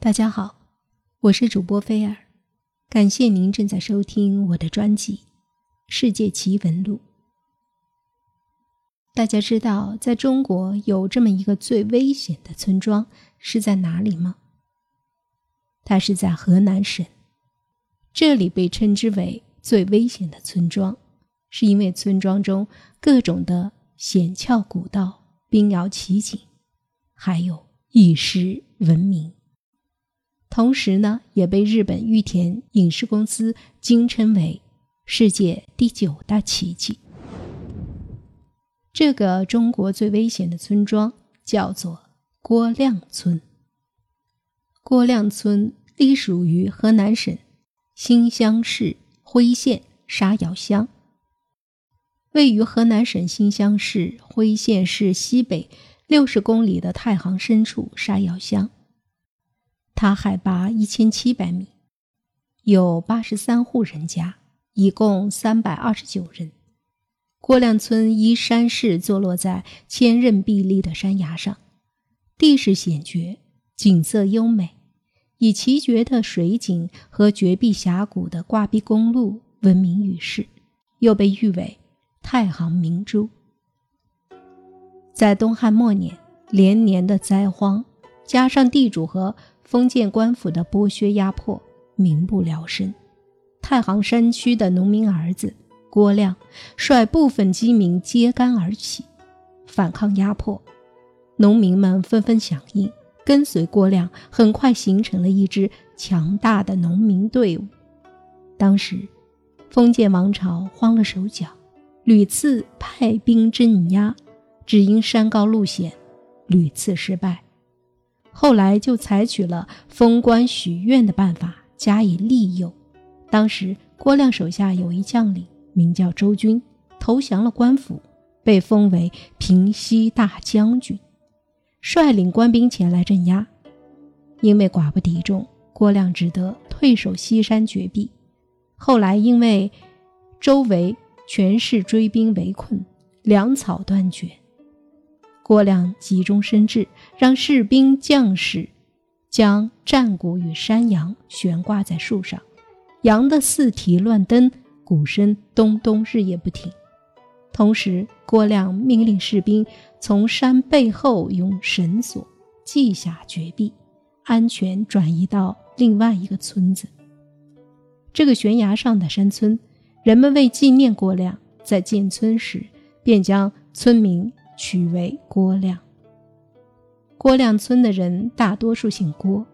大家好，我是主播菲尔，感谢您正在收听我的专辑《世界奇闻录》。大家知道，在中国有这么一个最危险的村庄是在哪里吗？它是在河南省，这里被称之为最危险的村庄，是因为村庄中各种的险峭古道、冰摇奇景，还有一时闻名。同时呢，也被日本玉田影视公司惊称为世界第九大奇迹。这个中国最危险的村庄叫做郭亮村。郭亮村隶属于河南省新乡市辉县沙窑乡，位于河南省新乡市辉县市西北六十公里的太行深处沙窑乡。它海拔一千七百米，有八十三户人家，一共三百二十九人。郭亮村依山势坐落在千仞壁立的山崖上，地势险绝，景色优美，以奇绝的水景和绝壁峡谷的挂壁公路闻名于世，又被誉为“太行明珠”。在东汉末年，连年的灾荒，加上地主和封建官府的剥削压迫，民不聊生。太行山区的农民儿子郭亮率部分饥民揭竿而起，反抗压迫。农民们纷纷响应，跟随郭亮，很快形成了一支强大的农民队伍。当时，封建王朝慌了手脚，屡次派兵镇压，只因山高路险，屡次失败。后来就采取了封官许愿的办法加以利诱。当时郭亮手下有一将领名叫周军，投降了官府，被封为平西大将军，率领官兵前来镇压。因为寡不敌众，郭亮只得退守西山绝壁。后来因为周围全是追兵围困，粮草断绝。郭亮急中生智，让士兵将士将战鼓与山羊悬挂在树上，羊的四蹄乱蹬，鼓声咚咚，日夜不停。同时，郭亮命令士兵从山背后用绳索系下绝壁，安全转移到另外一个村子。这个悬崖上的山村，人们为纪念郭亮，在建村时便将村民。取为郭亮。郭亮村的人大多数姓郭，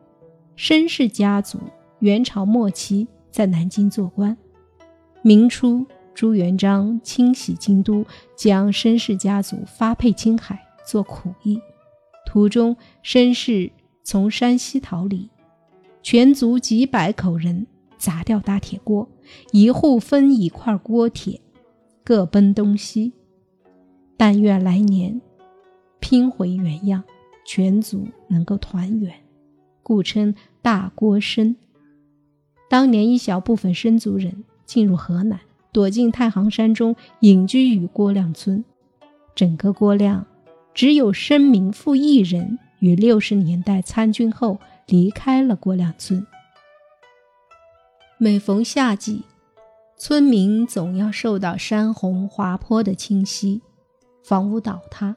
申氏家族元朝末期在南京做官。明初朱元璋清洗京都，将申氏家族发配青海做苦役。途中，申氏从山西逃离，全族几百口人砸掉大铁锅，一户分一块锅铁，各奔东西。但愿来年拼回原样，全族能够团圆，故称大郭申。当年一小部分申族人进入河南，躲进太行山中，隐居于郭亮村。整个郭亮只有申明富一人，于六十年代参军后离开了郭亮村。每逢夏季，村民总要受到山洪滑坡的侵袭。房屋倒塌，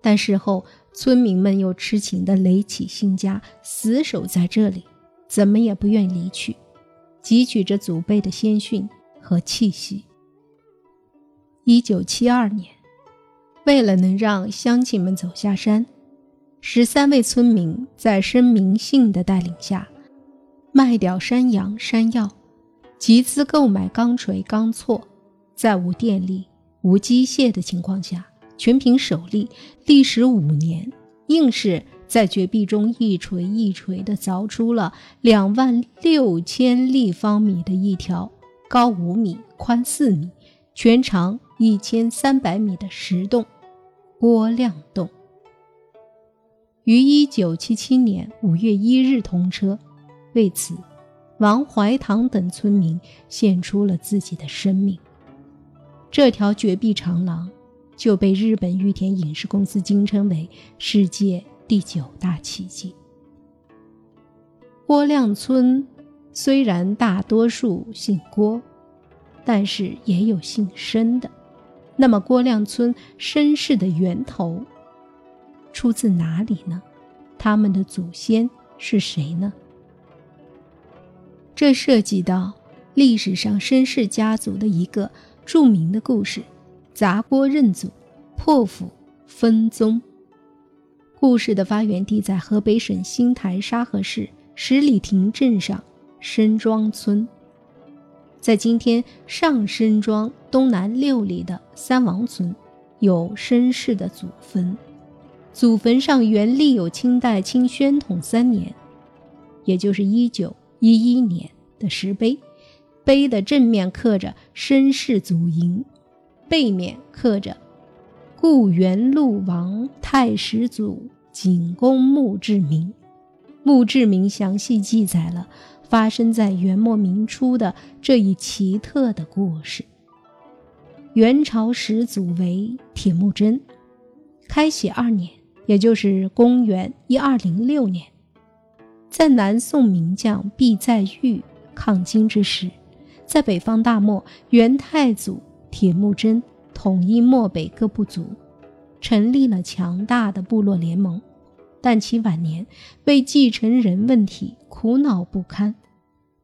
但事后村民们又痴情地垒起新家，死守在这里，怎么也不愿离去，汲取着祖辈的鲜训和气息。一九七二年，为了能让乡亲们走下山，十三位村民在申明信的带领下，卖掉山羊、山药，集资购买钢锤、钢锉，在无电力、无机械的情况下。全凭手力，历时五年，硬是在绝壁中一锤一锤地凿出了两万六千立方米的一条高五米、宽四米、全长一千三百米的石洞——郭亮洞。于一九七七年五月一日通车，为此，王怀堂等村民献出了自己的生命。这条绝壁长廊。就被日本玉田影视公司惊称为世界第九大奇迹。郭亮村虽然大多数姓郭，但是也有姓申的。那么，郭亮村申氏的源头出自哪里呢？他们的祖先是谁呢？这涉及到历史上申氏家族的一个著名的故事——砸锅认祖、破釜分宗。故事的发源地在河北省新台沙河市十里亭镇上申庄村。在今天上申庄东南六里的三王村，有申氏的祖坟。祖坟上原立有清代清宣统三年，也就是一九一一年的石碑，碑的正面刻着申氏祖茔，背面刻着“故元禄王太始祖景公墓志铭”。墓志铭详细记载了。发生在元末明初的这一奇特的故事。元朝始祖为铁木真，开禧二年，也就是公元一二零六年，在南宋名将毕在玉抗金之时，在北方大漠，元太祖铁木真统一漠北各部族，成立了强大的部落联盟。但其晚年为继承人问题苦恼不堪。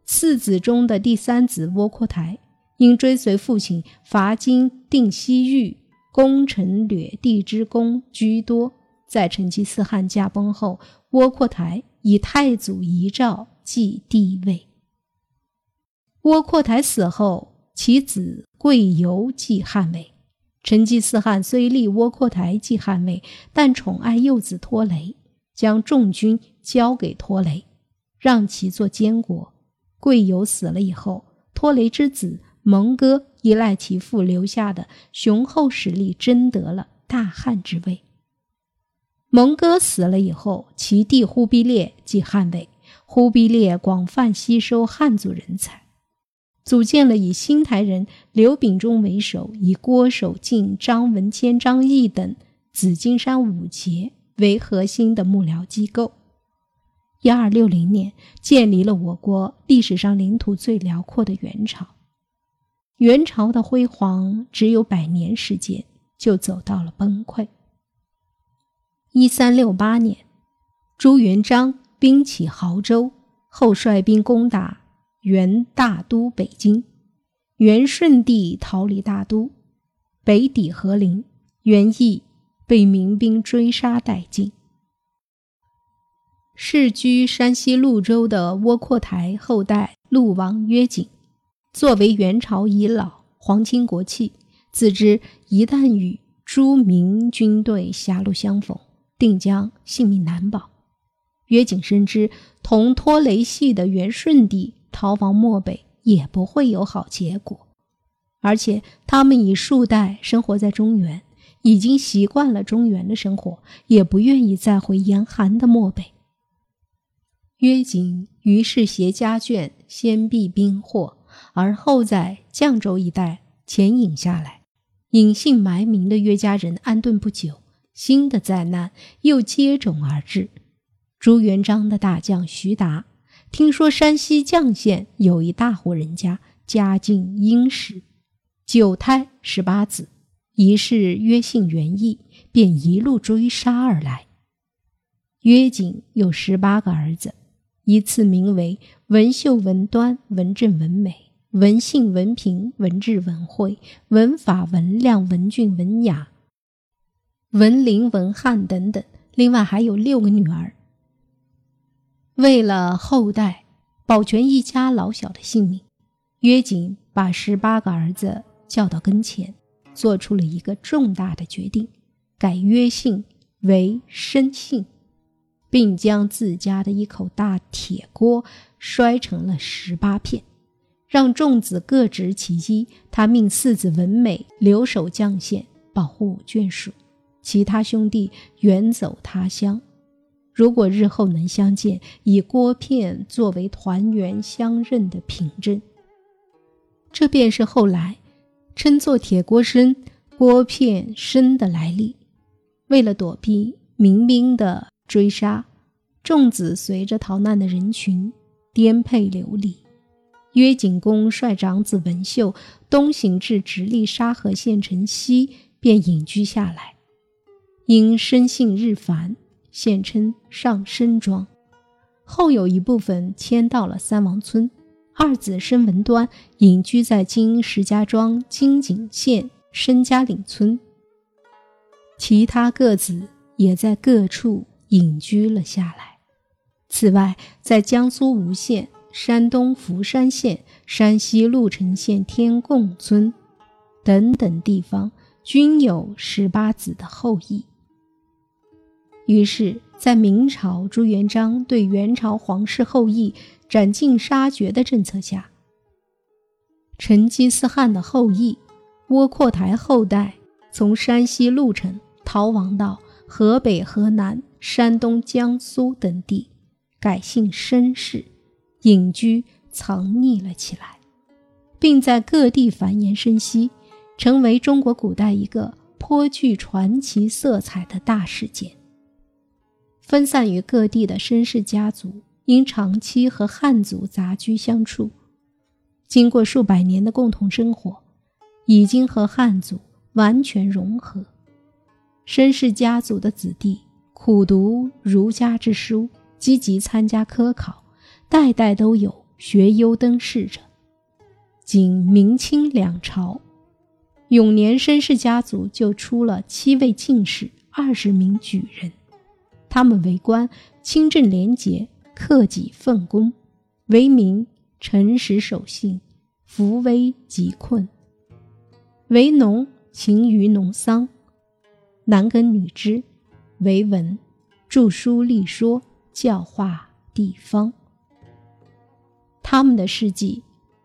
次子中的第三子窝阔台，因追随父亲伐金定西域，攻城掠地之功居多，在成吉思汗驾崩后，窝阔台以太祖遗诏继帝位。窝阔台死后，其子贵由继汉位。成吉思汗虽立窝阔台继汉位，但宠爱幼子拖雷，将重军交给拖雷，让其做监国。贵由死了以后，拖雷之子蒙哥依赖其父留下的雄厚实力，争得了大汉之位。蒙哥死了以后，其弟忽必烈继汉位。忽必烈广泛吸收汉族人才，组建了以新台人刘秉忠为首，以郭守敬、张文谦、张毅等紫金山五杰为核心的幕僚机构。一二六零年，建立了我国历史上领土最辽阔的元朝。元朝的辉煌只有百年时间，就走到了崩溃。一三六八年，朱元璋兵起亳州后，率兵攻打元大都北京，元顺帝逃离大都，北抵和林，元义被民兵追杀殆尽。世居山西潞州的窝阔台后代陆王约景，作为元朝遗老，皇亲国戚，自知一旦与朱明军队狭路相逢，定将性命难保。约景深知同拖雷系的元顺帝逃亡漠北也不会有好结果，而且他们已数代生活在中原，已经习惯了中原的生活，也不愿意再回严寒的漠北。约景于是携家眷先避兵祸，而后在绛州一带潜隐下来，隐姓埋名的约家人安顿不久，新的灾难又接踵而至。朱元璋的大将徐达听说山西绛县有一大户人家家境殷实，九胎十八子，疑是约姓袁义，便一路追杀而来。约景有十八个儿子。依次名为文秀、文端、文正、文美、文信、文平、文治、文惠、文法、文亮、文俊、文雅、文林、文翰等等。另外还有六个女儿。为了后代保全一家老小的性命，约景把十八个儿子叫到跟前，做出了一个重大的决定：改约姓为申姓。并将自家的一口大铁锅摔成了十八片，让众子各执其一。他命四子文美留守绛县，保护眷属；其他兄弟远走他乡。如果日后能相见，以锅片作为团圆相认的凭证。这便是后来称作“铁锅身”“锅片身”的来历。为了躲避民兵的追杀，众子随着逃难的人群颠沛流离。约景公率长子文秀东行至直隶沙河县城西，便隐居下来。因生性日繁，现称上申庄。后有一部分迁到了三王村。二子申文端隐居在今石家庄金井县申家岭村。其他各子也在各处隐居了下来。此外，在江苏吴县、山东福山县、山西潞城县天贡村等等地方，均有十八子的后裔。于是，在明朝朱元璋对元朝皇室后裔斩尽杀绝的政策下，成吉思汗的后裔窝阔台后代从山西潞城逃亡到河北、河南、山东、江苏等地，改姓申氏，隐居藏匿了起来，并在各地繁衍生息，成为中国古代一个颇具传奇色彩的大事件。分散于各地的绅士家族，因长期和汉族杂居相处，经过数百年的共同生活，已经和汉族完全融合。绅士家族的子弟苦读儒家之书，积极参加科考，代代都有学优登仕者。仅明清两朝，永年绅士家族就出了七位进士，二十名举人。他们为官清正廉洁，克己奉公；为民诚实守信，扶危济困；为农勤于农桑，男耕女织；为文著书立说，教化地方。他们的事迹，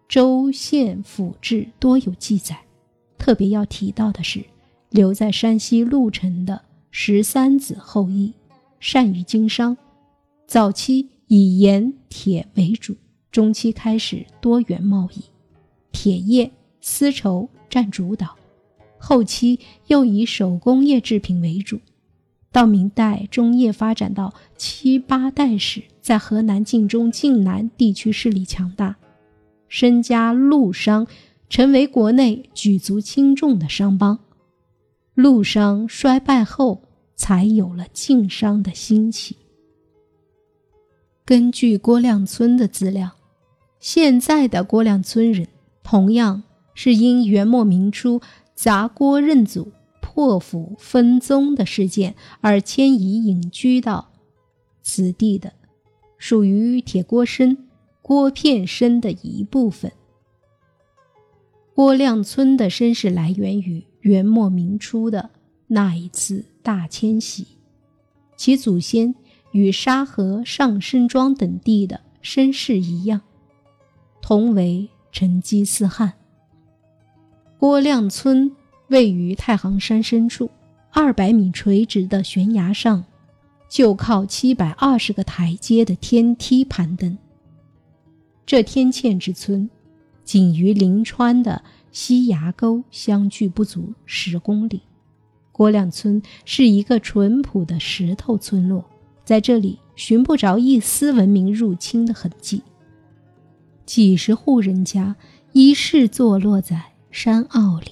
州县府志多有记载。特别要提到的是，留在山西潞城的十三子后裔。善于经商，早期以盐铁为主，中期开始多元贸易，铁业、丝绸占主导，后期又以手工业制品为主。到明代中叶发展到七八代时，在河南晋中、晋南地区势力强大，身家陆商成为国内举足轻重的商帮。陆商衰败后。才有了晋商的兴起。根据郭亮村的资料，现在的郭亮村人同样是因元末明初砸锅认祖、破府分宗的事件而迁移隐居到此地的，属于铁锅身、锅片身的一部分。郭亮村的身世来源于元末明初的那一次。大迁徙，其祖先与沙河、上申庄等地的身世一样，同为成吉思汗。郭亮村位于太行山深处，二百米垂直的悬崖上，就靠七百二十个台阶的天梯攀登。这天堑之村，仅与临川的西崖沟相距不足十公里。郭亮村是一个淳朴的石头村落，在这里寻不着一丝文明入侵的痕迹。几十户人家依世坐落在山坳里。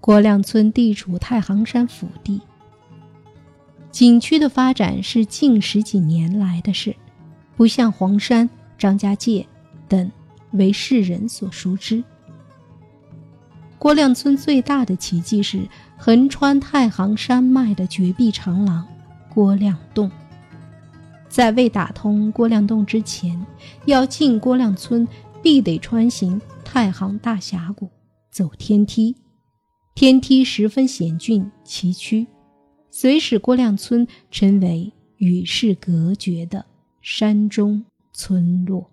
郭亮村地处太行山腹地，景区的发展是近十几年来的事，不像黄山、张家界等为世人所熟知。郭亮村最大的奇迹是横穿太行山脉的绝壁长廊——郭亮洞。在未打通郭亮洞之前，要进郭亮村，必得穿行太行大峡谷，走天梯。天梯十分险峻崎岖，遂使郭亮村成为与世隔绝的山中村落。